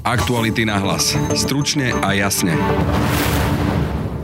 Aktuality na hlas. Stručne a jasne.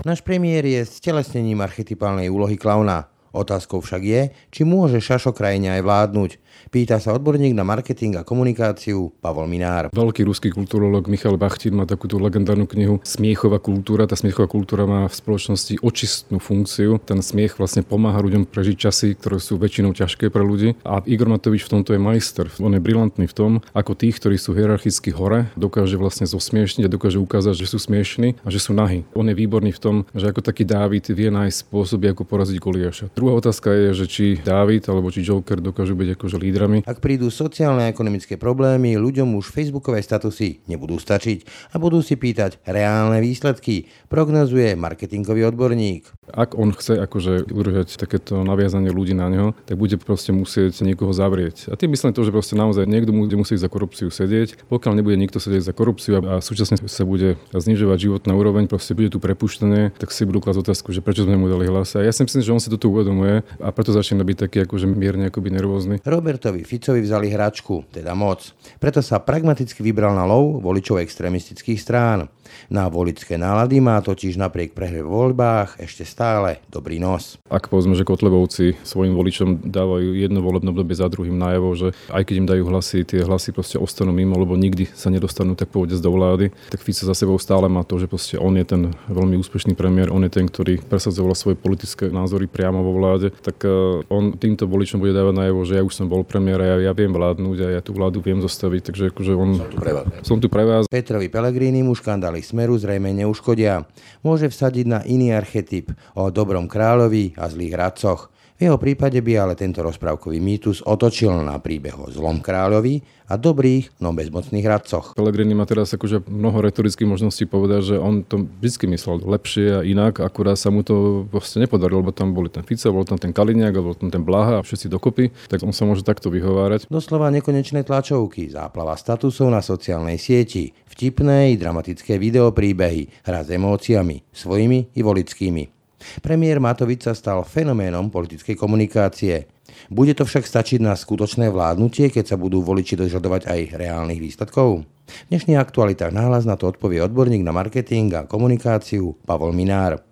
Náš premiér je stelesnením archetypálnej úlohy klauna. Otázkou však je, či môže Šašo krajine aj vládnuť. Pýta sa odborník na marketing a komunikáciu Pavol Minár. Veľký ruský kulturolog Michal Bachtin má takúto legendárnu knihu Smiechová kultúra. Tá smiechová kultúra má v spoločnosti očistnú funkciu. Ten smiech vlastne pomáha ľuďom prežiť časy, ktoré sú väčšinou ťažké pre ľudí. A Igor Matovič v tomto je majster. On je brilantný v tom, ako tých, ktorí sú hierarchicky hore, dokáže vlastne zosmiešniť a dokáže ukázať, že sú smiešní a že sú nahy. On je výborný v tom, že ako taký Dávid vie nájsť spôsoby, ako poraziť Goliáša. Druhá otázka je, že či Dávid alebo či Joker dokážu byť akože lídrami. Ak prídu sociálne a ekonomické problémy, ľuďom už facebookové statusy nebudú stačiť a budú si pýtať reálne výsledky, prognozuje marketingový odborník. Ak on chce akože udržať takéto naviazanie ľudí na neho, tak bude proste musieť niekoho zavrieť. A tým myslím to, že proste naozaj niekto bude musieť za korupciu sedieť. Pokiaľ nebude nikto sedieť za korupciu a súčasne sa bude znižovať životná úroveň, proste bude tu prepuštené, tak si budú klásť otázku, že prečo sme mu dali hlas. A ja si myslím, že on si to tu uvedomuje a preto začína byť taký akože mierne akoby nervózny. Robertovi Ficovi vzali hračku, teda moc. Preto sa pragmaticky vybral na lov voličov extremistických strán. Na voličské nálady má totiž napriek prehre v voľbách ešte stále dobrý nos. Ak povedzme, že Kotlebovci svojim voličom dávajú jedno volebné obdobie za druhým najavo, že aj keď im dajú hlasy, tie hlasy proste ostanú mimo, lebo nikdy sa nedostanú tak povedať do vlády, tak Fico za sebou stále má to, že proste on je ten veľmi úspešný premiér, on je ten, ktorý presadzoval svoje politické názory priamo vo vláde, tak eh, on týmto voličom bude dávať najavo, že ja už som bol premiér a ja, ja viem vládnuť a ja tú vládu viem zostaviť, takže akože on... Som tu pre vás. Som tu pre vás. Petrovi Pelegrini mu škandály Smeru zrejme neuškodia. Môže vsadiť na iný archetyp o dobrom kráľovi a zlých radcoch. V jeho prípade by ale tento rozprávkový mýtus otočil na príbeh o zlom kráľovi a dobrých, no bezmocných radcoch. Pellegrini má teraz akože mnoho retorických možností povedať, že on to vždy myslel lepšie a inak, akurát sa mu to vlastne nepodarilo, lebo tam boli ten Fico, bol tam ten Kaliňák, bol tam ten Blaha a všetci dokopy, tak on sa môže takto vyhovárať. Doslova nekonečné tlačovky, záplava statusov na sociálnej sieti, vtipné i dramatické videopríbehy, hra s emóciami, svojimi i volickými. Premiér Matovič sa stal fenoménom politickej komunikácie. Bude to však stačiť na skutočné vládnutie, keď sa budú voliči dožadovať aj reálnych výsledkov? V dnešných aktualitách náhlas na to odpovie odborník na marketing a komunikáciu Pavol Minár.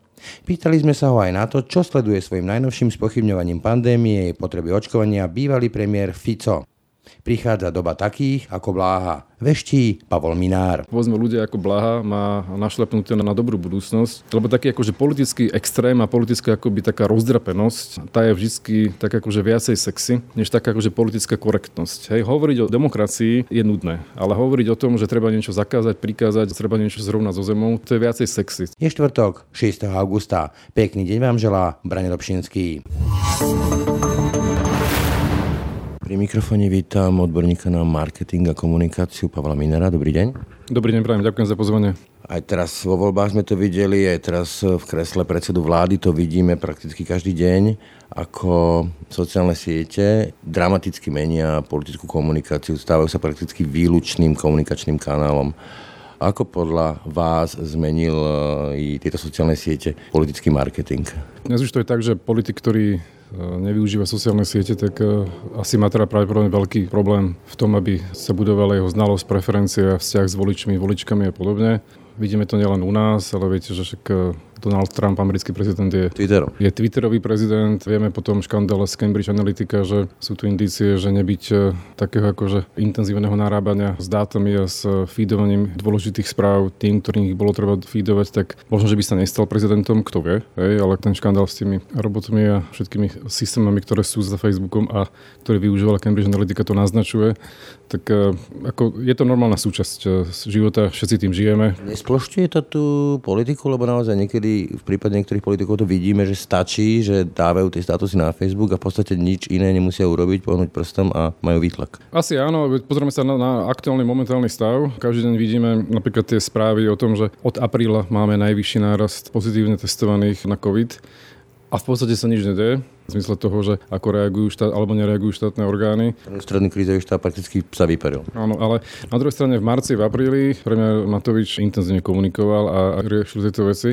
Pýtali sme sa ho aj na to, čo sleduje svojim najnovším spochybňovaním pandémie potreby očkovania bývalý premiér Fico. Prichádza doba takých ako Bláha. Veští Pavol Minár. Povedzme, ľudia ako Blaha má našlepnuté na dobrú budúcnosť, lebo taký akože politický extrém a politická akoby taká rozdrapenosť, tá je vždy tak akože viacej sexy, než taká akože politická korektnosť. Hej, hovoriť o demokracii je nudné, ale hovoriť o tom, že treba niečo zakázať, prikázať, treba niečo zrovnať so zemou, to je viacej sexy. Je štvrtok, 6. augusta. Pekný deň vám želá Brane Dobšinský. Pri mikrofóne vítam odborníka na marketing a komunikáciu Pavla Minera. Dobrý deň. Dobrý deň, prajem, ďakujem za pozvanie. Aj teraz vo voľbách sme to videli, aj teraz v kresle predsedu vlády to vidíme prakticky každý deň, ako sociálne siete dramaticky menia politickú komunikáciu, stávajú sa prakticky výlučným komunikačným kanálom. Ako podľa vás zmenil i tieto sociálne siete politický marketing? Dnes už to je tak, že politik, ktorý nevyužíva sociálne siete, tak e, asi má teda pravdepodobne veľký problém v tom, aby sa budovala jeho znalosť, preferencia, vzťah s voličmi, voličkami a podobne. Vidíme to nielen u nás, ale viete, že však e, Donald Trump, americký prezident, je, Twitter. je Twitterový prezident. Vieme potom škandále z Cambridge Analytica, že sú tu indície, že nebyť e, takého akože intenzívneho narábania s dátami a s feedovaním dôležitých správ tým, ktorým ich bolo treba feedovať, tak možno, že by sa nestal prezidentom, kto vie, hej, ale ten škandál s tými robotmi a všetkými systémami, ktoré sú za Facebookom a ktoré využívala Cambridge Analytica, to naznačuje. Tak e, ako, je to normálna súčasť e, života, všetci tým žijeme. Nesplošťuje to tú politiku, lebo naozaj niekedy v prípade niektorých politikov to vidíme, že stačí, že dávajú tie statusy na Facebook a v podstate nič iné nemusia urobiť, pohnúť prstom a majú výtlak. Asi áno, pozrieme sa na, na aktuálny momentálny stav. Každý deň vidíme napríklad tie správy o tom, že od apríla máme najvyšší nárast pozitívne testovaných na COVID a v podstate sa nič nedeje. V zmysle toho, že ako reagujú štát, alebo nereagujú štátne orgány. Stredný krízový štát prakticky sa vyperil. Áno, ale na druhej strane v marci, v apríli premiér Matovič intenzívne komunikoval a riešil tieto veci.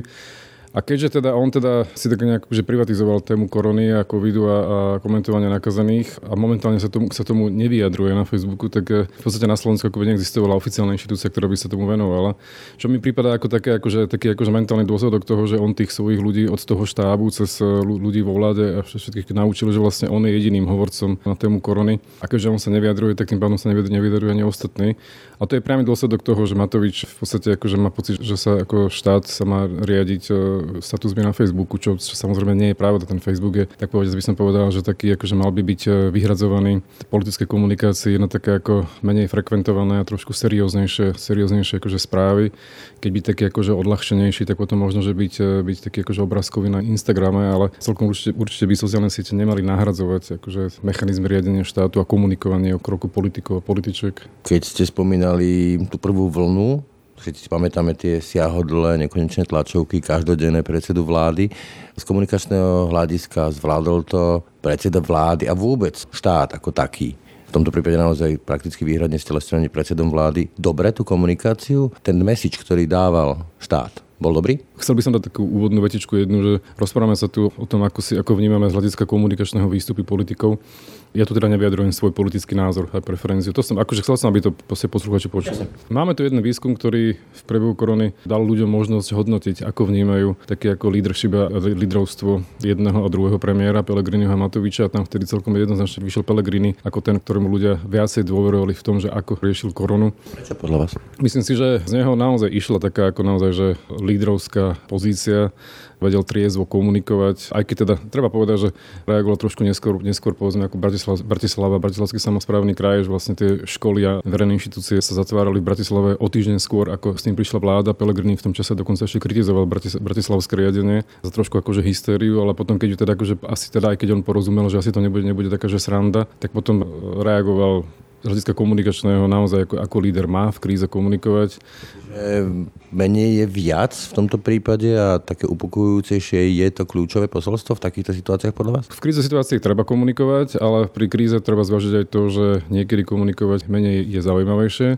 A keďže teda on teda si tak nejak že privatizoval tému korony a covidu a, a komentovania nakazených a momentálne sa tomu, sa tomu nevyjadruje na Facebooku, tak eh, v podstate na Slovensku ako by neexistovala oficiálna inštitúcia, ktorá by sa tomu venovala. Čo mi prípada ako také, akože, taký akože mentálny dôsledok toho, že on tých svojich ľudí od toho štábu cez eh, ľudí vo vláde a všetkých naučil, že vlastne on je jediným hovorcom na tému korony. A keďže on sa nevyjadruje, tak tým pádom sa nevyjadruje ani ostatní. A to je priamy dôsledok toho, že Matovič v podstate akože má pocit, že sa ako štát sa má riadiť statusmi na Facebooku, čo, čo samozrejme nie je pravda. Ten Facebook je, tak povedať, by som povedal, že taký akože mal by byť e, vyhradzovaný politické komunikácie na také ako menej frekventované a trošku serióznejšie, serióznejšie akože správy. Keď byť taký akože odľahčenejší, tak potom možno, že byť, e, byť taký akože obrázkový na Instagrame, ale celkom určite, určite by sociálne siete nemali nahradzovať akože mechanizmy riadenia štátu a komunikovanie o kroku politikov a političiek. Keď ste spomínali tú prvú vlnu, všetci si pamätáme tie siahodlé, nekonečné tlačovky každodenné predsedu vlády. Z komunikačného hľadiska zvládol to predseda vlády a vôbec štát ako taký. V tomto prípade naozaj prakticky výhradne stelesňovaní predsedom vlády, dobre tú komunikáciu, ten message, ktorý dával štát, bol dobrý? Chcel by som dať takú úvodnú vetičku jednu, že rozprávame sa tu o tom, ako, si, ako vnímame z hľadiska komunikačného výstupy politikov. Ja tu teda nevyjadrujem svoj politický názor a preferenciu. To som, akože chcel som, aby to posluchači počuli. Máme tu jeden výskum, ktorý v priebehu korony dal ľuďom možnosť hodnotiť, ako vnímajú také ako leadership a lídrovstvo jedného a druhého premiéra Pelegriniho a Matoviča. A tam vtedy celkom jednoznačne vyšiel Pelegrini ako ten, ktorému ľudia viacej dôverovali v tom, že ako riešil koronu. Prečo podľa vás? Myslím si, že z neho naozaj išla taká ako naozaj, že lídrovská pozícia vedel triezvo komunikovať, aj keď teda treba povedať, že reagoval trošku neskôr, neskôr povedzme ako Bratislava, Bratislava, Bratislavský samozprávny kraj, že vlastne tie školy a verejné inštitúcie sa zatvárali v Bratislave o týždeň skôr, ako s tým prišla vláda. Pelegrini v tom čase dokonca ešte kritizoval Bratis, bratislavské riadenie za trošku akože hystériu, ale potom keď teda akože asi teda aj keď on porozumel, že asi to nebude, nebude taká, že sranda, tak potom reagoval z hľadiska komunikačného naozaj ako, ako líder má v kríze komunikovať. Menej je viac v tomto prípade a také upokojujúcejšie je to kľúčové posolstvo v takýchto situáciách podľa vás? V kríze situáciách treba komunikovať, ale pri kríze treba zvažiť aj to, že niekedy komunikovať menej je zaujímavejšie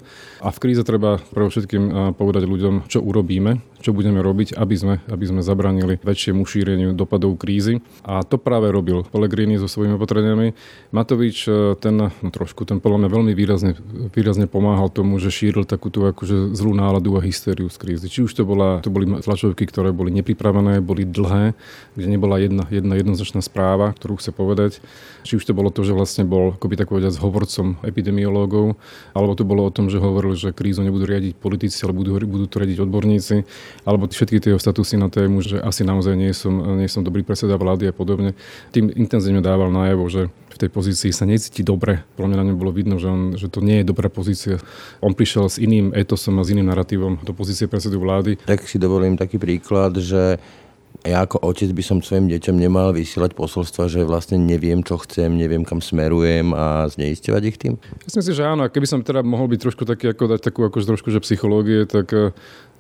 a v kríze treba pre všetkým povedať ľuďom, čo urobíme, čo budeme robiť, aby sme, aby sme zabranili väčšiemu šíreniu dopadov krízy. A to práve robil Pellegrini so svojimi opatreniami. Matovič e, ten no trošku, ten podľa mňa veľmi výrazne, výrazne pomáhal tomu, že šíril takúto akože zlú náladu a hystériu z krízy. Či už to, bola, to boli tlačovky, ktoré boli nepripravené, boli dlhé, kde nebola jedna, jedna jednoznačná správa, ktorú chce povedať. Či už to bolo to, že vlastne bol, ako by tak povedať, hovorcom epidemiológov, alebo to bolo o tom, že hovoril, že krízu nebudú riadiť politici, ale budú, budú to riadiť odborníci alebo všetky tie statusy na tému, že asi naozaj nie som, nie som dobrý predseda vlády a podobne. Tým intenzívne dával najavo, že v tej pozícii sa necíti dobre. Pro mňa na ňom bolo vidno, že, on, že to nie je dobrá pozícia. On prišiel s iným etosom a s iným narratívom do pozície predsedu vlády. Tak si dovolím taký príklad, že ja ako otec by som svojim deťom nemal vysielať posolstva, že vlastne neviem, čo chcem, neviem, kam smerujem a zneistovať ich tým? Myslím si, že áno. A keby som teda mohol byť trošku taký, ako dať takú akože trošku, že psychológie, tak eh,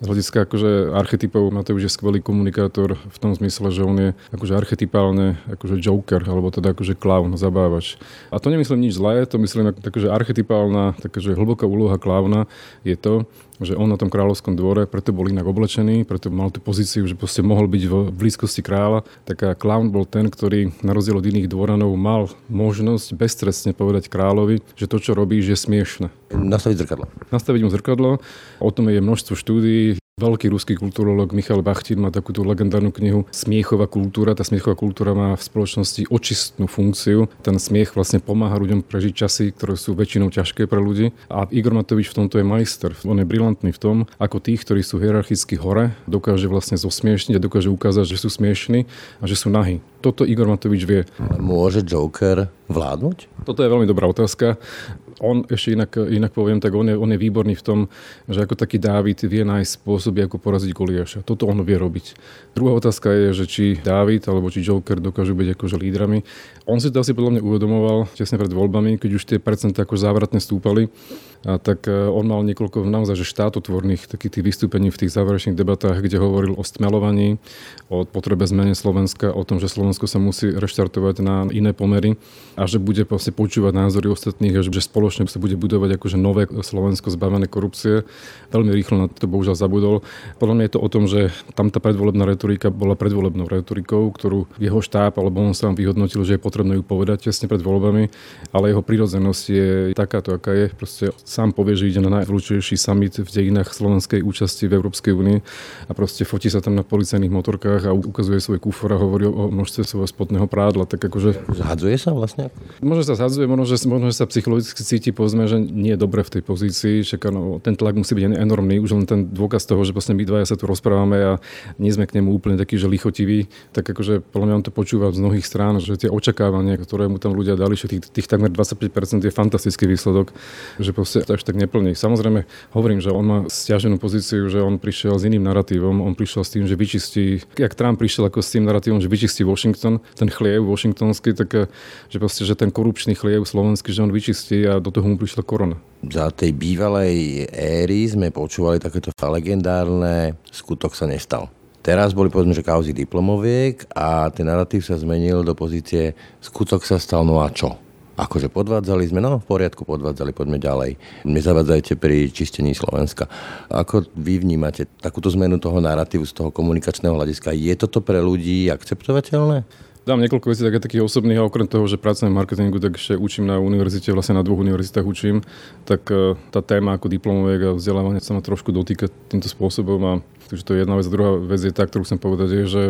z hľadiska akože archetypov Mateusz je skvelý komunikátor v tom zmysle, že on je akože archetypálne akože joker, alebo teda akože clown, zabávač. A to nemyslím nič zlé, to myslím ako takože archetypálna, takáže hlboká úloha klauna je to, že on na tom kráľovskom dvore preto bol inak oblečený, preto mal tú pozíciu, že proste mohol byť v blízkosti kráľa. Tak clown bol ten, ktorý na rozdiel od iných dvoranov mal možnosť beztrestne povedať kráľovi, že to, čo robí, je smiešne. Nastaviť zrkadlo. Nastaviť mu zrkadlo. O tom je množstvo štúdií. Veľký ruský kulturolog Michal Bachtin má takúto legendárnu knihu Smiechová kultúra. Tá smiechová kultúra má v spoločnosti očistnú funkciu. Ten smiech vlastne pomáha ľuďom prežiť časy, ktoré sú väčšinou ťažké pre ľudí. A Igor Matovič v tomto je majster. On je brilantný v tom, ako tých, ktorí sú hierarchicky hore, dokáže vlastne zosmiešniť a dokáže ukázať, že sú smiešní a že sú nahy. Toto Igor Matovič vie. Môže Joker vládnuť? Toto je veľmi dobrá otázka on ešte inak, inak poviem, tak on je, on je výborný v tom, že ako taký Dávid vie nájsť spôsoby, ako poraziť Goliáša. Toto on vie robiť. Druhá otázka je, že či Dávid alebo či Joker dokážu byť akože lídrami. On si to asi podľa mňa uvedomoval tesne pred voľbami, keď už tie percentá ako závratne stúpali, a tak e, on mal niekoľko naozaj že štátotvorných takých tých vystúpení v tých záverečných debatách, kde hovoril o stmelovaní, o potrebe zmene Slovenska, o tom, že Slovensko sa musí reštartovať na iné pomery a že bude proste počúvať názory ostatných že spoločne sa bude budovať akože nové Slovensko zbavené korupcie. Veľmi rýchlo na to bohužiaľ zabudol. Podľa mňa je to o tom, že tam tá predvolebná retorika bola predvolebnou retorikou, ktorú jeho štáb alebo on sám vyhodnotil, že je potrebné ju povedať tesne pred voľbami, ale jeho prírodzenosť je takáto, aká je. Proste sám povie, že ide na najvľúčejší summit v dejinách slovenskej účasti v Európskej únii a proste fotí sa tam na policajných motorkách a ukazuje svoj kufor a hovorí o množstve svojho spodného prádla. Tak akože... Zhadzuje sa vlastne? Možno sa zhadzuje, možno, že, možno, že sa psychologicky cíti, povedzme, že nie je dobre v tej pozícii. Však, no, ten tlak musí byť enormný. Už len ten dôkaz toho, že vlastne my dvaja sa tu rozprávame a nie sme k nemu úplne takí, že lichotiví, tak akože podľa mňa on to počúva z mnohých strán, že tie očakávania, ktoré mu tam ľudia dali, že tých, tých takmer 25% je fantastický výsledok, že proste až tak neplní. Samozrejme, hovorím, že on má stiaženú pozíciu, že on prišiel s iným narratívom, on prišiel s tým, že vyčistí, jak Trump prišiel ako s tým narratívom, že vyčistí Washington, ten chliev washingtonský, tak eh, že proste, že ten korupčný chliev slovenský, že on vyčistí a do toho mu prišla korona. Za tej bývalej éry sme počúvali takéto legendárne, skutok sa nestal. Teraz boli povedzme, že kauzy diplomoviek a ten narratív sa zmenil do pozície skutok sa stal, no a čo? Akože podvádzali sme, no v poriadku podvádzali, poďme ďalej. Nezavadzajte pri čistení Slovenska. Ako vy vnímate takúto zmenu toho narratívu z toho komunikačného hľadiska? Je toto pre ľudí akceptovateľné? Dám niekoľko vecí také, takých osobných a okrem toho, že pracujem v marketingu, tak ešte učím na univerzite, vlastne na dvoch univerzitách učím, tak e, tá téma ako diplomoviek a vzdelávanie sa ma trošku dotýka týmto spôsobom a takže to je jedna vec. Druhá vec je tá, ktorú chcem povedať, je, že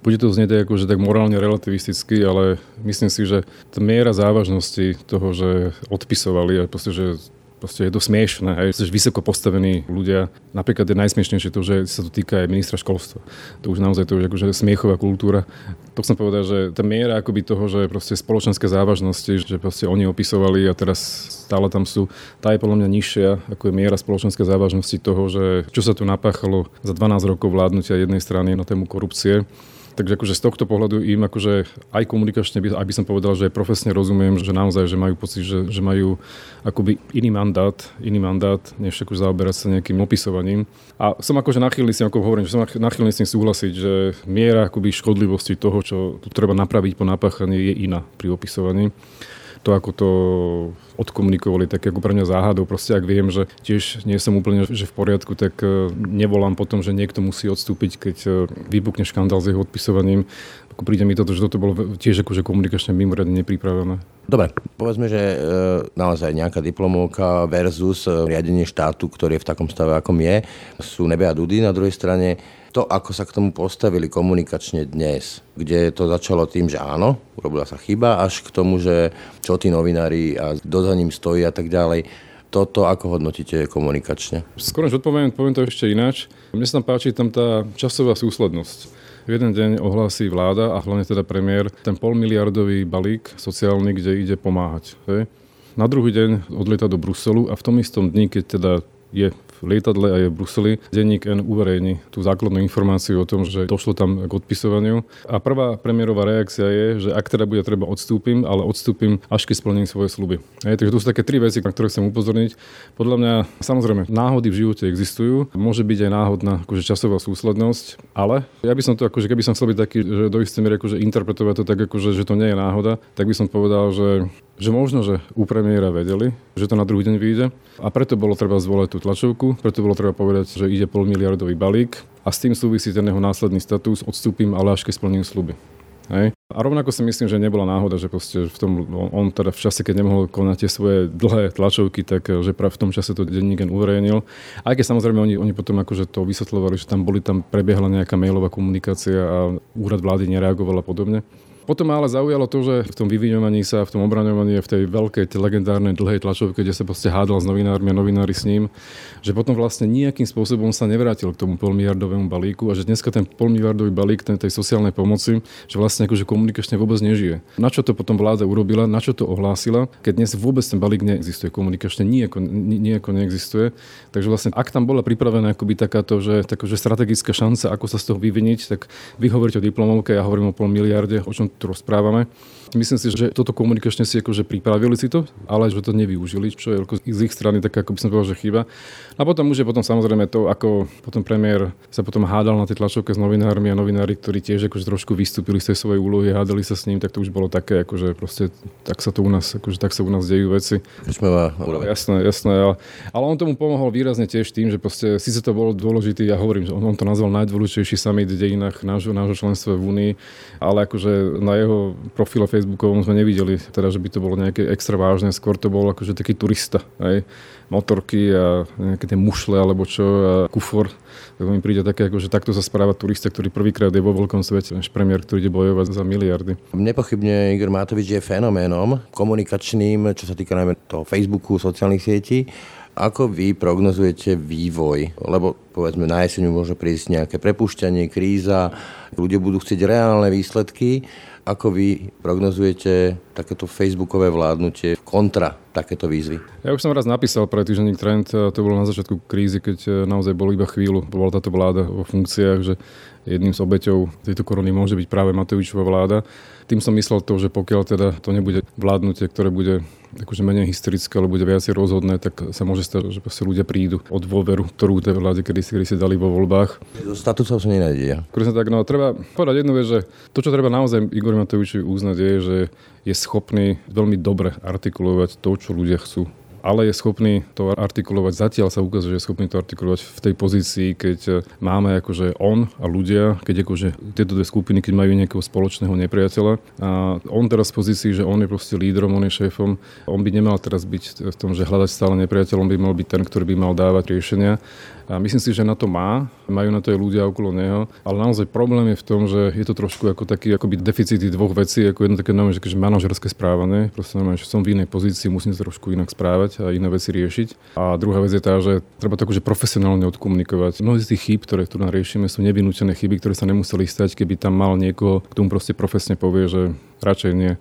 bude to znieť ako, že tak morálne relativisticky, ale myslím si, že tá miera závažnosti toho, že odpisovali a proste, že proste je to smiešné. Hej. Že vysoko postavení ľudia, napríklad je najsmiešnejšie to, že sa to týka aj ministra školstva. To už naozaj to je akože smiechová kultúra. To chcem povedať, že tá miera akoby toho, že proste spoločenské závažnosti, že proste oni opisovali a teraz stále tam sú, tá je podľa mňa nižšia, ako je miera spoločenskej závažnosti toho, že čo sa tu napáchalo za 12 rokov vládnutia jednej strany na tému korupcie Takže akože z tohto pohľadu im akože aj komunikačne, by, by som povedal, že aj profesne rozumiem, že naozaj, že majú pocit, že, že majú akoby iný mandát, iný mandát, než akože zaoberať sa nejakým opisovaním. A som akože nachylný s ako hovorím, že som nachylný s tým súhlasiť, že miera akoby škodlivosti toho, čo tu treba napraviť po napáchaní, je iná pri opisovaní to, ako to odkomunikovali, tak ako pre mňa záhadou. Proste ak viem, že tiež nie som úplne že v poriadku, tak e, nevolám potom, že niekto musí odstúpiť, keď e, vypukne škandál s jeho odpisovaním. Ako príde mi toto, že toto bolo tiež akože komunikačne mimoriadne nepripravené. Dobre, povedzme, že e, naozaj nejaká diplomovka versus e, riadenie štátu, ktorý je v takom stave, akom je, sú nebe a dudy. Na druhej strane to, ako sa k tomu postavili komunikačne dnes, kde to začalo tým, že áno, urobila sa chyba, až k tomu, že čo tí novinári a kto za ním stojí a tak ďalej. Toto ako hodnotíte komunikačne? Skôr než odpoviem, poviem to ešte ináč. Mne sa tam páči tam tá časová súslednosť. V jeden deň ohlási vláda a hlavne teda premiér ten polmiliardový balík sociálny, kde ide pomáhať. Hej? Na druhý deň odlieta do Bruselu a v tom istom dni, keď teda je lietadle a je v Bruseli. Denník N uverejní tú základnú informáciu o tom, že došlo tam k odpisovaniu. A prvá premiérová reakcia je, že ak teda bude treba odstúpim, ale odstúpim až keď splním svoje sluby. Hej, takže to sú také tri veci, na ktoré chcem upozorniť. Podľa mňa, samozrejme, náhody v živote existujú. Môže byť aj náhodná akože časová súslednosť, ale ja by som to, akože keby som chcel byť taký, že do istej miery akože interpretovať to tak, akože, že to nie je náhoda, tak by som povedal, že že možno, že u premiéra vedeli, že to na druhý deň vyjde a preto bolo treba zvolať tú tlačovku, preto bolo treba povedať, že ide pol miliardový balík a s tým súvisí ten jeho následný status, odstúpim, ale až keď splním sluby. Hej. A rovnako si myslím, že nebola náhoda, že v tom, on teda v čase, keď nemohol konať tie svoje dlhé tlačovky, tak že práve v tom čase to denník uverejnil. Aj keď samozrejme oni, oni potom akože to vysvetľovali, že tam boli, tam prebiehla nejaká mailová komunikácia a úrad vlády nereagoval a podobne. Potom ma ale zaujalo to, že v tom vyviňovaní sa, v tom obraňovaní, v tej veľkej, tej legendárnej dlhej tlačovke, kde sa proste hádal s novinármi a novinári s ním, že potom vlastne nejakým spôsobom sa nevrátil k tomu polmiliardovému balíku a že dneska ten polmiliardový balík ten, tej sociálnej pomoci, že vlastne akože komunikačne vôbec nežije. Na čo to potom vláda urobila, na čo to ohlásila, keď dnes vôbec ten balík neexistuje, komunikačne nejako, nejako neexistuje. Takže vlastne ak tam bola pripravená akoby takáto, že, taká, že strategická šanca, ako sa z toho vyviniť, tak vy hovoríte o diplomovke, ja hovorím o pol miliarde, o čom tu rozprávame. Myslím si, že toto komunikačne si akože pripravili si to, ale že to nevyužili, čo je z ich strany tak ako by som povedal, že chyba. A potom už je potom samozrejme to, ako potom premiér sa potom hádal na tej tlačovke s novinármi a novinári, ktorí tiež akože trošku vystúpili z tej svojej úlohy, hádali sa s ním, tak to už bolo také, akože proste tak sa to u nás, akože tak sa u nás dejú veci. Jasné, jasné. Ale, ale on tomu pomohol výrazne tiež tým, že proste síce to bolo dôležitý, ja hovorím, že on, on to nazval najdôležitejší summit v dejinách nášho, nášho členstva v Únii, ale akože na jeho profile Facebookovom sme nevideli, teda, že by to bolo nejaké extra vážne, skôr to bol akože taký turista, aj motorky a nejaké tie mušle alebo čo a kufor. Tak mi príde také, ako, že takto sa správa turista, ktorý prvýkrát je vo veľkom svete, než premiér, ktorý ide bojovať za miliardy. Nepochybne Igor Matovič je fenoménom komunikačným, čo sa týka najmä toho Facebooku, sociálnych sietí. Ako vy prognozujete vývoj? Lebo povedzme na jeseň môže prísť nejaké prepušťanie, kríza, ľudia budú chcieť reálne výsledky ako vy prognozujete takéto facebookové vládnutie kontra takéto výzvy? Ja už som raz napísal pre týždenník Trend, to bolo na začiatku krízy, keď e, naozaj bolo iba chvíľu, bola táto vláda vo funkciách, že jedným z obeťov tejto korony môže byť práve Matovičová vláda. Tým som myslel to, že pokiaľ teda to nebude vládnutie, ktoré bude akože menej hysterické, alebo bude viacej rozhodné, tak sa môže stať, že proste ľudia prídu od dôveru, ktorú tej vláde kedy si, kedy si dali vo voľbách. Statusov sa nenájde. tak, no, treba povedať jednu vec, že to, čo treba naozaj Igor Matovičovi uznať, je, že je schopný veľmi dobre artikulovať to, čo ľudia chcú ale je schopný to artikulovať. Zatiaľ sa ukazuje, že je schopný to artikulovať v tej pozícii, keď e, máme akože on a ľudia, keď akože tieto dve skupiny, keď majú nejakého spoločného nepriateľa. A on teraz v pozícii, že on je proste lídrom, on je šéfom, on by nemal teraz byť v tom, že hľadať stále nepriateľom, by mal byť ten, ktorý by mal dávať riešenia. A myslím si, že na to má, majú na to aj ľudia okolo neho, ale naozaj problém je v tom, že je to trošku ako taký akoby deficity dvoch vecí, ako jedno také nové, že manažerské správanie, proste normálne, že som v inej pozícii, musím sa trošku inak správať a iné veci riešiť. A druhá vec je tá, že treba to akože profesionálne odkomunikovať. Mnohé z tých chýb, ktoré tu riešime, sú nevynútené chyby, ktoré sa nemuseli stať, keby tam mal niekoho, k tomu proste profesne povie, že radšej nie.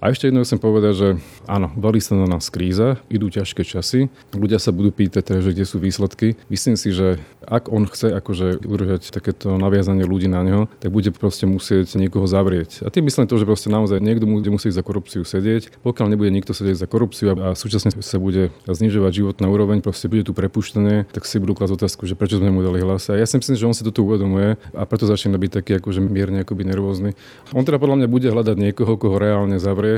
A ešte jedno chcem povedať, že áno, valí sa na nás kríza, idú ťažké časy, ľudia sa budú pýtať, teda, že kde sú výsledky. Myslím si, že ak on chce akože udržať takéto naviazanie ľudí na neho, tak bude proste musieť niekoho zavrieť. A tým myslím to, že proste naozaj niekto bude musieť za korupciu sedieť. Pokiaľ nebude nikto sedieť za korupciu a súčasne sa bude znižovať životná úroveň, proste bude tu prepuštené, tak si budú klásť otázku, že prečo sme mu dali hlas. A ja si myslím, že on si to tu uvedomuje a preto začína byť taký akože mierne akoby nervózny. On teda podľa mňa bude hľadať niekoho, koho reálne zavrie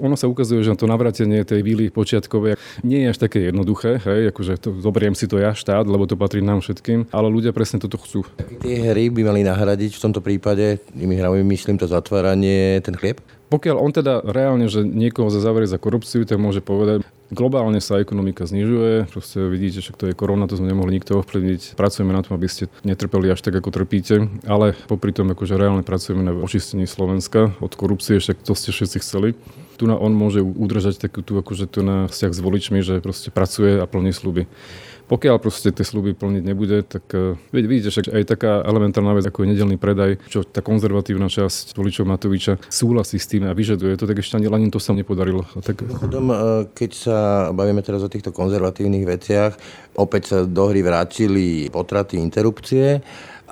ono sa ukazuje, že to navrátenie tej víly počiatkovej nie je až také jednoduché, hej, akože to, zoberiem si to ja, štát, lebo to patrí nám všetkým, ale ľudia presne toto chcú. Tie hry by mali nahradiť v tomto prípade, tými hrami myslím to zatváranie, ten chlieb? Pokiaľ on teda reálne, že niekoho zavrie za korupciu, tak môže povedať, globálne sa ekonomika znižuje, proste vidíte, že to je korona, to sme nemohli nikto ovplyvniť. Pracujeme na tom, aby ste netrpeli až tak, ako trpíte, ale popri tom, akože reálne pracujeme na očistení Slovenska od korupcie, však to ste všetci chceli. Tu na on môže udržať takú tu, akože tu na vzťah s voličmi, že proste pracuje a plní sluby. Pokiaľ proste tie sluby plniť nebude, tak uh, vidíte, že aj taká elementárna vec, ako je nedelný predaj, čo tá konzervatívna časť voličov Matoviča súhlasí s tým a vyžaduje to, tak ešte ani len to sa nepodarilo. Tak... Potom, e, keď sa bavíme teraz o týchto konzervatívnych veciach, opäť sa do hry vrátili potraty, interrupcie.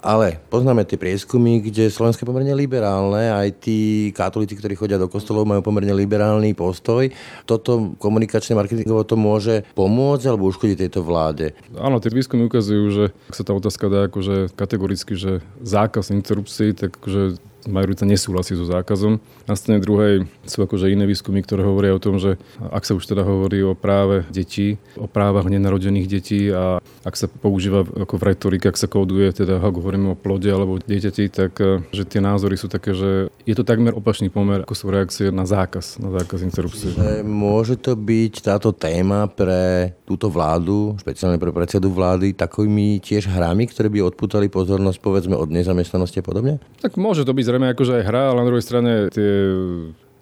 Ale poznáme tie prieskumy, kde Slovensko je pomerne liberálne, aj tí katolíci, ktorí chodia do kostolov, majú pomerne liberálny postoj. Toto komunikačné marketingovo to môže pomôcť alebo uškodiť tejto vláde? Áno, tie výskumy ukazujú, že ak sa tá otázka dá akože kategoricky, že zákaz interrupcií, tak akože majorita nesúhlasí so zákazom. Na strane druhej sú akože iné výskumy, ktoré hovoria o tom, že ak sa už teda hovorí o práve detí, o právach nenarodených detí a ak sa používa ako v retorike, ak sa kóduje, teda ak hovoríme o plode alebo o dieťati, tak eh, že tie názory sú také, že je to takmer opačný pomer, ako sú reakcie na zákaz, na zákaz interrupcie. Môže to byť táto téma pre túto vládu, špeciálne pre predsedu vlády, takými tiež hrami, ktoré by odputali pozornosť povedzme od nezamestnanosti a podobne? Tak môže to byť zrejme akože aj hra, ale na druhej strane tie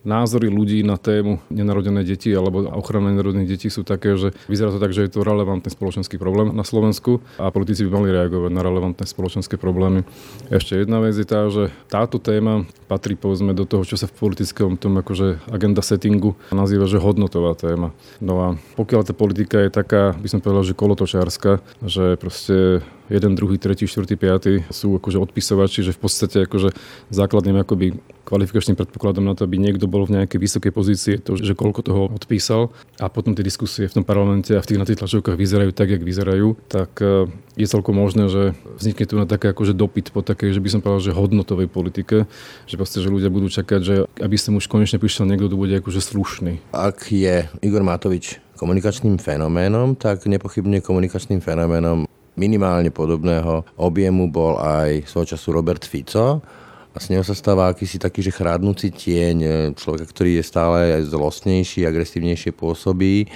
názory ľudí na tému nenarodené deti alebo ochrana nenarodených detí sú také, že vyzerá to tak, že je to relevantný spoločenský problém na Slovensku a politici by mali reagovať na relevantné spoločenské problémy. Ešte jedna vec je tá, že táto téma patrí povedzme do toho, čo sa v politickom tom akože agenda settingu nazýva, že hodnotová téma. No a pokiaľ tá politika je taká, by som povedal, že kolotočárska, že proste jeden, druhý, tretí, štvrtý, piatý sú akože odpisovači, že v podstate akože základným akoby kvalifikačným predpokladom na to, aby niekto bol v nejakej vysokej pozícii, to, že koľko toho odpísal a potom tie diskusie v tom parlamente a v tých na tých tlačovkách vyzerajú tak, jak vyzerajú, tak e, je celkom možné, že vznikne tu na také akože dopyt po takej, že by som povedal, že hodnotovej politike, že proste, že ľudia budú čakať, že aby sa už konečne prišiel niekto, kto bude akože slušný. Ak je Igor Matovič komunikačným fenoménom, tak nepochybne komunikačným fenoménom minimálne podobného objemu bol aj svoj času Robert Fico. A z neho sa stáva akýsi taký, že chrádnúci tieň, e, človeka, ktorý je stále aj zlostnejší, agresívnejšie pôsobí.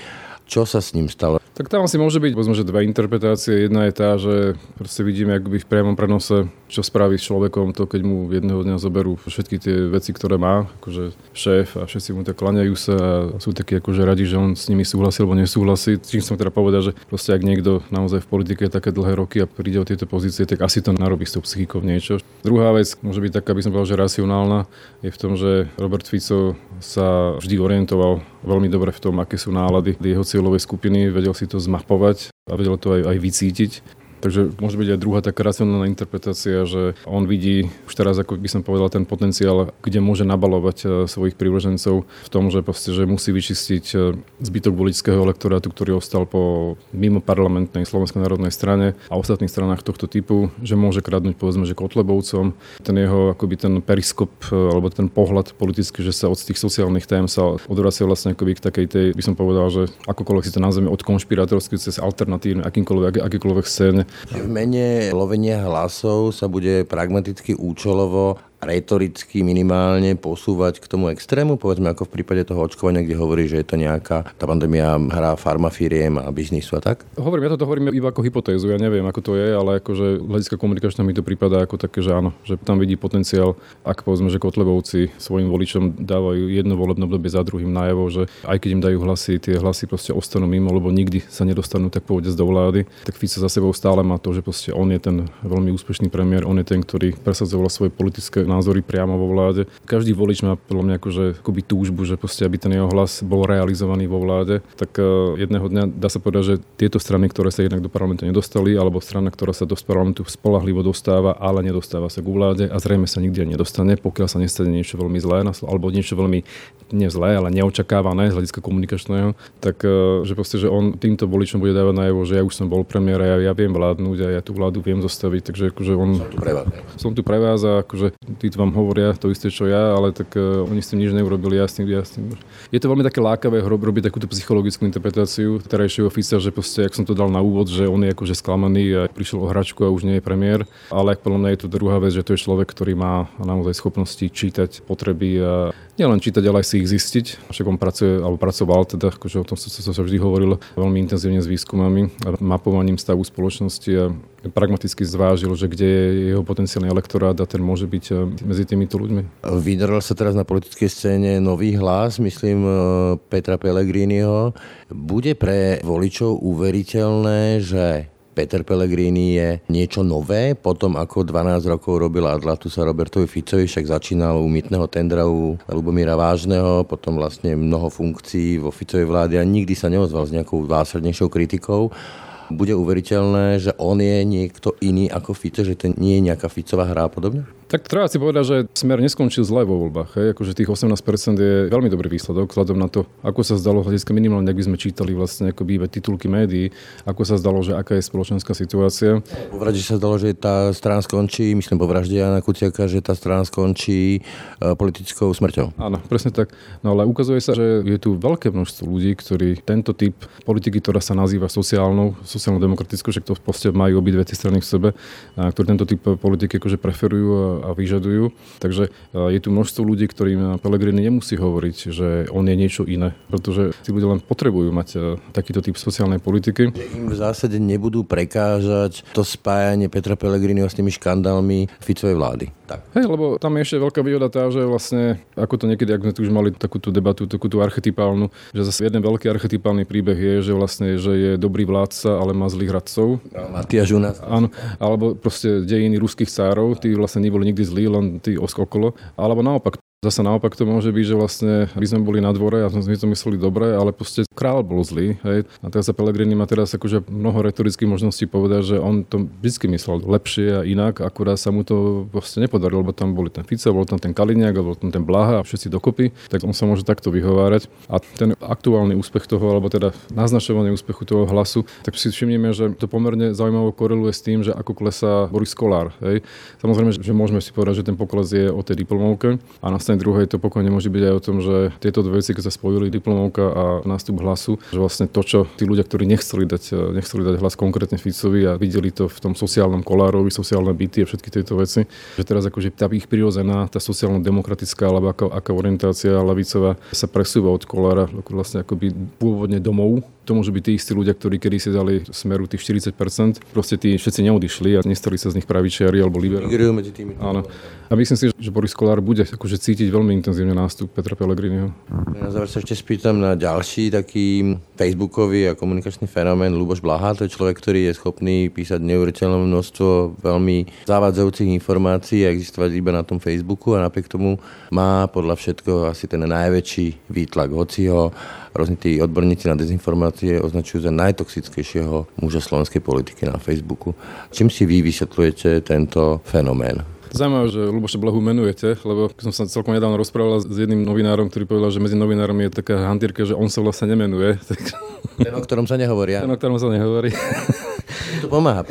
Čo sa s ním stalo? Tak tam asi môže byť, povedzme, že dve interpretácie. Jedna je tá, že proste vidíme akoby v priamom prenose, čo spraví s človekom to, keď mu jedného dňa zoberú všetky tie veci, ktoré má, akože šéf a všetci mu tak klaňajú sa a sú takí akože radi, že on s nimi súhlasí alebo nesúhlasí. Čím som teda povedal, že proste ak niekto naozaj v politike také dlhé roky a príde o tieto pozície, tak asi to narobí s tou psychikou niečo. Druhá vec môže byť taká, aby som povedal, že racionálna, je v tom, že Robert Fico sa vždy orientoval veľmi dobre v tom, aké sú nálady jeho cieľovej skupiny, vedel si to zmapovať a vedel to aj, aj vycítiť. Takže môže byť aj druhá taká racionálna interpretácia, že on vidí už teraz, ako by som povedal, ten potenciál, kde môže nabalovať e, svojich príležencov v tom, že, proste, že musí vyčistiť e, zbytok voličského elektorátu, ktorý ostal po mimo parlamentnej Slovenskej národnej strane a ostatných stranách tohto typu, že môže kradnúť povedzme, že Kotlebovcom. Ten jeho akoby ten periskop e, alebo ten pohľad politický, že sa od tých sociálnych tém sa odvracia vlastne akoby k takej tej, by som povedal, že akokoľvek si to nazveme od konšpirátorských cez alternatívne akýmkoľvek, akýkoľvek scéne, v mene lovenia hlasov sa bude pragmaticky účelovo retoricky minimálne posúvať k tomu extrému, povedzme ako v prípade toho očkovania, kde hovorí, že je to nejaká tá pandémia hrá farmafíriem a biznisu a tak? Hovorím, ja to hovorím iba ako hypotézu, ja neviem, ako to je, ale akože hľadiska komunikačná mi to prípada ako také, že áno, že tam vidí potenciál, ak povedzme, že Kotlebovci svojim voličom dávajú jedno volebné obdobie za druhým najavo, že aj keď im dajú hlasy, tie hlasy proste ostanú mimo, lebo nikdy sa nedostanú tak povedať do vlády, tak Fico za sebou stále má to, že proste on je ten veľmi úspešný premiér, on je ten, ktorý presadzoval svoje politické názory priamo vo vláde. Každý volič má podľa mňa akože, akoby túžbu, že proste, aby ten jeho hlas bol realizovaný vo vláde. Tak uh, jedného dňa dá sa povedať, že tieto strany, ktoré sa jednak do parlamentu nedostali, alebo strana, ktorá sa do parlamentu spolahlivo dostáva, ale nedostáva sa k vláde a zrejme sa nikdy nedostane, pokiaľ sa nestane niečo veľmi zlé, alebo niečo veľmi nezlé, ale neočakávané z hľadiska komunikačného, tak uh, že proste, že on týmto voličom bude dávať najavo, že ja už som bol premiér a ja, ja viem vládnuť a ja tú vládu viem zostaviť, takže akože on... Som tu pre vás. Som tu pre vás a akože títo vám hovoria to isté, čo ja, ale tak uh, oni s tým nič neurobili, ja s tým, ja s tým... Je to veľmi také lákavé robiť takúto psychologickú interpretáciu terajšieho Fica, že proste, ak som to dal na úvod, že on je akože sklamaný a prišiel o hračku a už nie je premiér, ale podľa mňa je to druhá vec, že to je človek, ktorý má naozaj schopnosti čítať potreby a nielen čítať, ale aj si ich zistiť. Však on pracuje, alebo pracoval, teda, akože o tom sa, sa vždy hovoril veľmi intenzívne s výskumami a mapovaním stavu spoločnosti a pragmaticky zvážil, že kde je jeho potenciálny elektorát a ten môže byť eh, medzi týmito ľuďmi. Vydaral sa teraz na politickej scéne nový hlas, myslím eh, Petra Pellegriniho. Bude pre voličov uveriteľné, že Peter Pellegrini je niečo nové, potom ako 12 rokov robil Adlatu sa Robertovi Ficovi, však začínal u mytného tendra u Lubomíra Vážneho, potom vlastne mnoho funkcií vo Ficovej vláde a nikdy sa neozval s nejakou zásadnejšou kritikou bude uveriteľné, že on je niekto iný ako Fico, že to nie je nejaká Ficová hra a podobne? Tak treba si povedať, že smer neskončil zle vo voľbách. Hej. Akože tých 18% je veľmi dobrý výsledok, vzhľadom na to, ako sa zdalo hľadiska minimálne, ak by sme čítali vlastne ako bývať titulky médií, ako sa zdalo, že aká je spoločenská situácia. Po vražde sa zdalo, že tá strana skončí, myslím po vražde Jana Kuciaka, že tá strana skončí e, politickou smrťou. Áno, presne tak. No ale ukazuje sa, že je tu veľké množstvo ľudí, ktorí tento typ politiky, ktorá sa nazýva sociálnou, sociálno-demokratickou, že to proste majú obidve tie strany v sebe, a ktorí tento typ politiky akože preferujú a vyžadujú. Takže je tu množstvo ľudí, ktorým Pelegrini nemusí hovoriť, že on je niečo iné, pretože tí ľudia len potrebujú mať takýto typ sociálnej politiky. Im v zásade nebudú prekážať to spájanie Petra Pellegriniho s tými škandálmi Ficovej vlády. Tak. Hej, lebo tam je ešte veľká výhoda tá, že vlastne, ako to niekedy, ak sme tu už mali takúto debatu, takúto archetypálnu, že zase jeden veľký archetypálny príbeh je, že vlastne, že je dobrý vládca, ale má zlých radcov. Matiaš u nás. Áno, alebo proste dejiny ruských cárov, tí vlastne neboli nikdy zlí, len tí okolo. Alebo naopak, Zase naopak to môže byť, že vlastne by sme boli na dvore a sme to mysleli dobre, ale proste král bol zlý. Hej. A teraz sa Pelegrini má teraz akože mnoho retorických možností povedať, že on to vždy myslel lepšie a inak, akurát sa mu to vlastne nepodarilo, lebo tam boli ten Fico, bol tam ten Kaliniak, bol tam ten Blaha a všetci dokopy, tak on sa môže takto vyhovárať. A ten aktuálny úspech toho, alebo teda naznačovanie úspechu toho hlasu, tak si všimneme, že to pomerne zaujímavo koreluje s tým, že ako klesá Boris Kolár. Hej. Samozrejme, že môžeme si povedať, že ten pokles je o tej diplomovke a na strane druhej to pokojne môže byť aj o tom, že tieto dve veci, keď sa spojili diplomovka a nástup hlasu, že vlastne to, čo tí ľudia, ktorí nechceli dať, nechceli dať hlas konkrétne Ficovi a videli to v tom sociálnom kolárovi, sociálne byty a všetky tieto veci, že teraz akože tá ich prirodzená, tá sociálno-demokratická alebo aká, aká orientácia lavicová sa presúva od kolára vlastne akoby pôvodne domov to môžu byť tí istí ľudia, ktorí kedy si dali smeru tých 40%. Proste tí všetci neodišli a nestali sa z nich pravičiari alebo liberáli. medzi tými. Áno. A myslím si, že Boris Kolár bude akože cítiť veľmi intenzívne nástup Petra Pellegriniho. Na záver sa ešte spýtam na ďalší taký facebookový a komunikačný fenomén Luboš Blaha. To je človek, ktorý je schopný písať neuveriteľné množstvo veľmi zavádzajúcich informácií a existovať iba na tom Facebooku a napriek tomu má podľa všetko asi ten najväčší výtlak. Hoci ho rôzni tí odborníci na dezinformácie označujú za najtoxickejšieho muža slovenskej politiky na Facebooku. Čím si vy vysvetľujete tento fenomén? Zaujímavé, že Luboša Blahu menujete, lebo som sa celkom nedávno rozprával s jedným novinárom, ktorý povedal, že medzi novinármi je taká hantírka, že on sa vlastne nemenuje. Tak... Ten, o ktorom sa nehovorí. Ten, o ktorom sa nehovorí. To pomáha.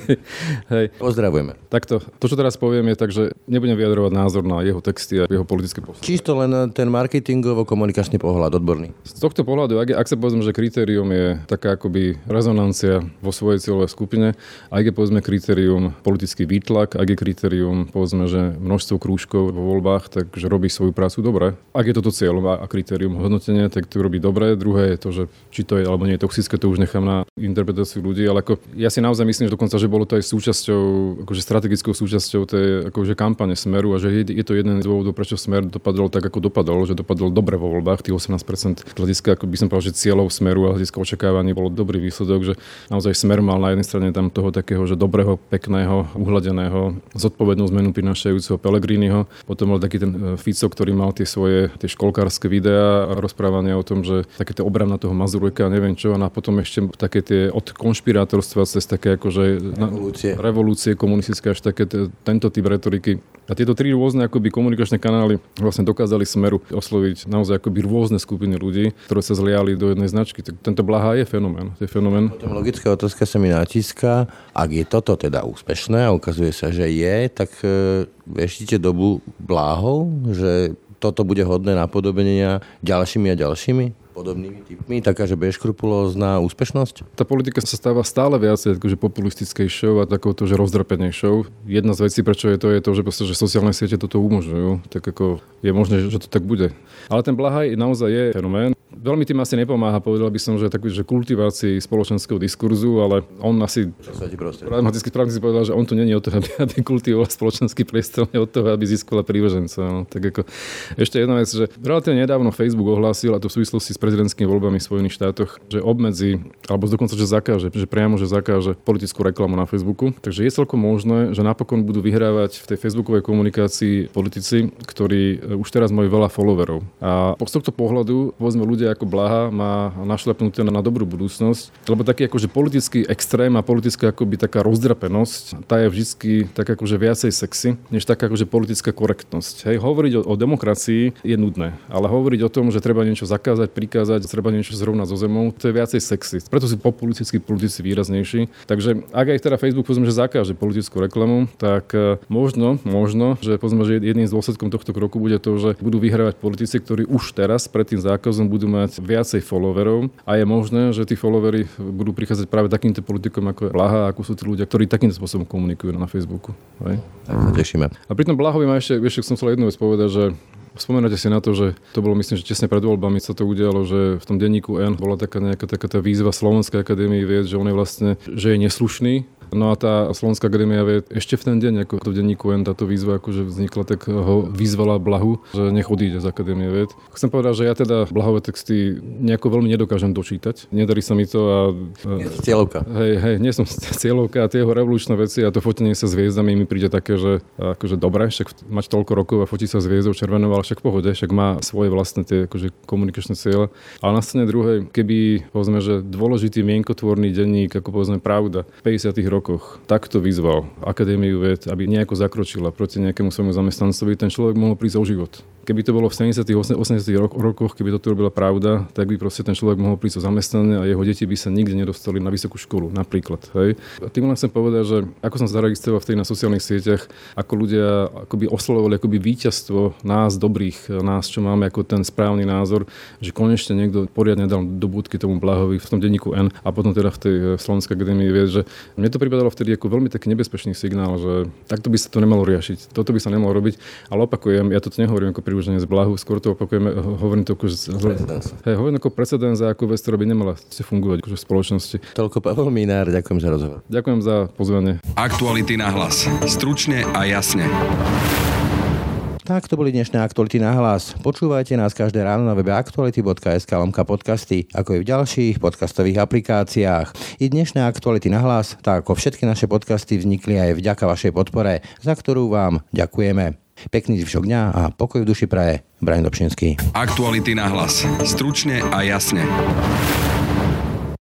hej. Pozdravujeme. Takto, to, čo teraz poviem, je tak, že nebudem vyjadrovať názor na jeho texty a jeho politické postoje. Čisto len ten marketingovo-komunikačný pohľad, odborný. Z tohto pohľadu, ak, ak sa povedzme, že kritérium je taká akoby rezonancia vo svojej cieľovej skupine, ak je povedzme kritérium politický výtlak, ak je kritérium povedzme, že množstvo krúžkov vo voľbách, takže robí svoju prácu dobre. Ak je toto cieľ a kritérium hodnotenia, tak to robí dobre. Druhé je to, že či to je alebo nie je toxické, to už nechám na interpretáciu ľudí, ale ako ja si naozaj myslím, že dokonca, že bolo to aj súčasťou, akože strategickou súčasťou tej akože kampane Smeru a že je, je to jeden z dôvodov, prečo Smer dopadol tak, ako dopadol, že dopadol dobre vo voľbách, tých 18% hľadiska, ako by som povedal, že cieľov Smeru a hľadiska očakávaní bolo dobrý výsledok, že naozaj Smer mal na jednej strane tam toho takého, že dobrého, pekného, uhladeného, zodpovednú zmenu prinášajúceho Pelegriniho. Potom bol taký ten e, Fico, ktorý mal tie svoje tie školkárske videá a rozprávania o tom, že také obrana toho Mazureka a neviem čo. A potom ešte také tie od konšpirátorstva cez také akože revolúcie, revolúcie komunistické až také t- tento typ retoriky. A tieto tri rôzne akoby komunikačné kanály vlastne dokázali smeru osloviť naozaj akoby rôzne skupiny ľudí, ktoré sa zliali do jednej značky. Tak tento blaha je fenomén. Je fenomén. Potom logická otázka sa mi natíska. Ak je toto teda úspešné a ukazuje sa, že je, tak e, veštíte dobu bláhov, že toto bude hodné napodobenia ďalšími a ďalšími? Podobnými typmi, taká, že bezkrupulózna úspešnosť? Tá politika sa stáva stále viac akože populistickejšou a takouto, že rozdrapenejšou. Jedna z vecí, prečo je to, je to, že, proste, že sociálne siete toto umožňujú. Tak ako je možné, že to tak bude. Ale ten blahaj naozaj je fenomén. Veľmi tým asi nepomáha, povedal by som, že takú, že kultivácii spoločenského diskurzu, ale on asi pragmaticky správne si povedal, že on tu není od toho, aby, aby kultivoval spoločenský priestor, nie od toho, aby získal príbeženca. No. Tak ako, ešte jedna vec, že relatívne nedávno Facebook ohlásil, a to v súvislosti s prezidentskými voľbami v Spojených štátoch, že obmedzi, alebo dokonca, že zakáže, že priamo, že zakáže politickú reklamu na Facebooku. Takže je celkom možné, že napokon budú vyhrávať v tej facebookovej komunikácii politici, ktorí už teraz majú veľa followerov. A z tohto pohľadu, povedzme, ľudia ako Blaha má našlepnuté na dobrú budúcnosť, lebo taký akože politický extrém a politická akoby taká rozdrapenosť, tá je vždy tak akože viacej sexy, než taká akože politická korektnosť. Hej, hovoriť o, o demokracii je nudné, ale hovoriť o tom, že treba niečo zakázať, prikázať, treba niečo zrovna so zemou, to je viacej sexy. Preto sú populistickí politici výraznejší. Takže ak aj teda Facebook povedzme, že zakáže politickú reklamu, tak e, možno, možno, že povedzme, že jedným z dôsledkom tohto kroku bude to, že budú vyhrávať politici, ktorí už teraz pred tým zákazom budú mať viacej followerov a je možné, že tí followery budú prichádzať práve takýmto politikom ako je Blaha, ako sú tí ľudia, ktorí takýmto spôsobom komunikujú na Facebooku. Hej? Tak sa tešíme. A pri tom Blahovi ma ešte, ešte som chcel jednu vec povedať, že Spomínate si na to, že to bolo myslím, že tesne pred voľbami sa to udialo, že v tom denníku N bola taká nejaká taká tá výzva Slovenskej akadémie vied, že on je vlastne, že je neslušný No a tá Slovenská akadémia vie ešte v ten deň, ako v denníku N táto výzva akože vznikla, tak ho vyzvala Blahu, že nech odíde z Akadémie vied. Chcem povedať, že ja teda Blahové texty nejako veľmi nedokážem dočítať. Nedarí sa mi to a... Cieľovka. Hej, hej, nie som cieľovka a tie jeho revolučné veci a to fotenie sa s hviezdami mi príde také, že akože dobre, však mať toľko rokov a fotiť sa s hviezdou červenou, ale však pohode, však má svoje vlastné tie akože komunikačné ciele. Ale na strane druhej, keby povedzme, že dôležitý mienkotvorný denník, ako povedzme Pravda, v 50. rokoch takto vyzval Akadémiu ved, aby nejako zakročila proti nejakému svojmu zamestnancovi, ten človek mohol prísť o život. Keby to bolo v 70. 80. rokoch, keby toto robila pravda, tak by proste ten človek mohol prísť o zamestnanie a jeho deti by sa nikdy nedostali na vysokú školu, napríklad. Hej. A tým len chcem povedať, že ako som zaregistroval v tej na sociálnych sieťach, ako ľudia akoby oslovovali akoby víťazstvo nás dobrých, nás, čo máme ako ten správny názor, že konečne niekto poriadne dal do budky tomu Blahovi v tom denníku N a potom teda v tej Slovenskej akadémii vie, že mne to pripadalo vtedy ako veľmi taký nebezpečný signál, že takto by sa to nemalo riešiť, toto by sa nemalo robiť, ale opakujem, ja to nehovorím ako priúženie z blahu, skôr to opakujeme, hovorím to ako, že, hej, hovorím ako precedens akú vec, ktorá by nemala fungovať akože v spoločnosti. Toľko Pavel Minár, ďakujem za rozhovor. Ďakujem za pozvanie. Aktuality na hlas. Stručne a jasne. Tak to boli dnešné aktuality na hlas. Počúvajte nás každé ráno na webe aktuality.sk lomka podcasty, ako i v ďalších podcastových aplikáciách. I dnešné aktuality na hlas, tak ako všetky naše podcasty vznikli aj vďaka vašej podpore, za ktorú vám ďakujeme. Pekný zvyšok dňa a pokoj v duši praje. Brian Dobšinský. Aktuality na hlas. Stručne a jasne.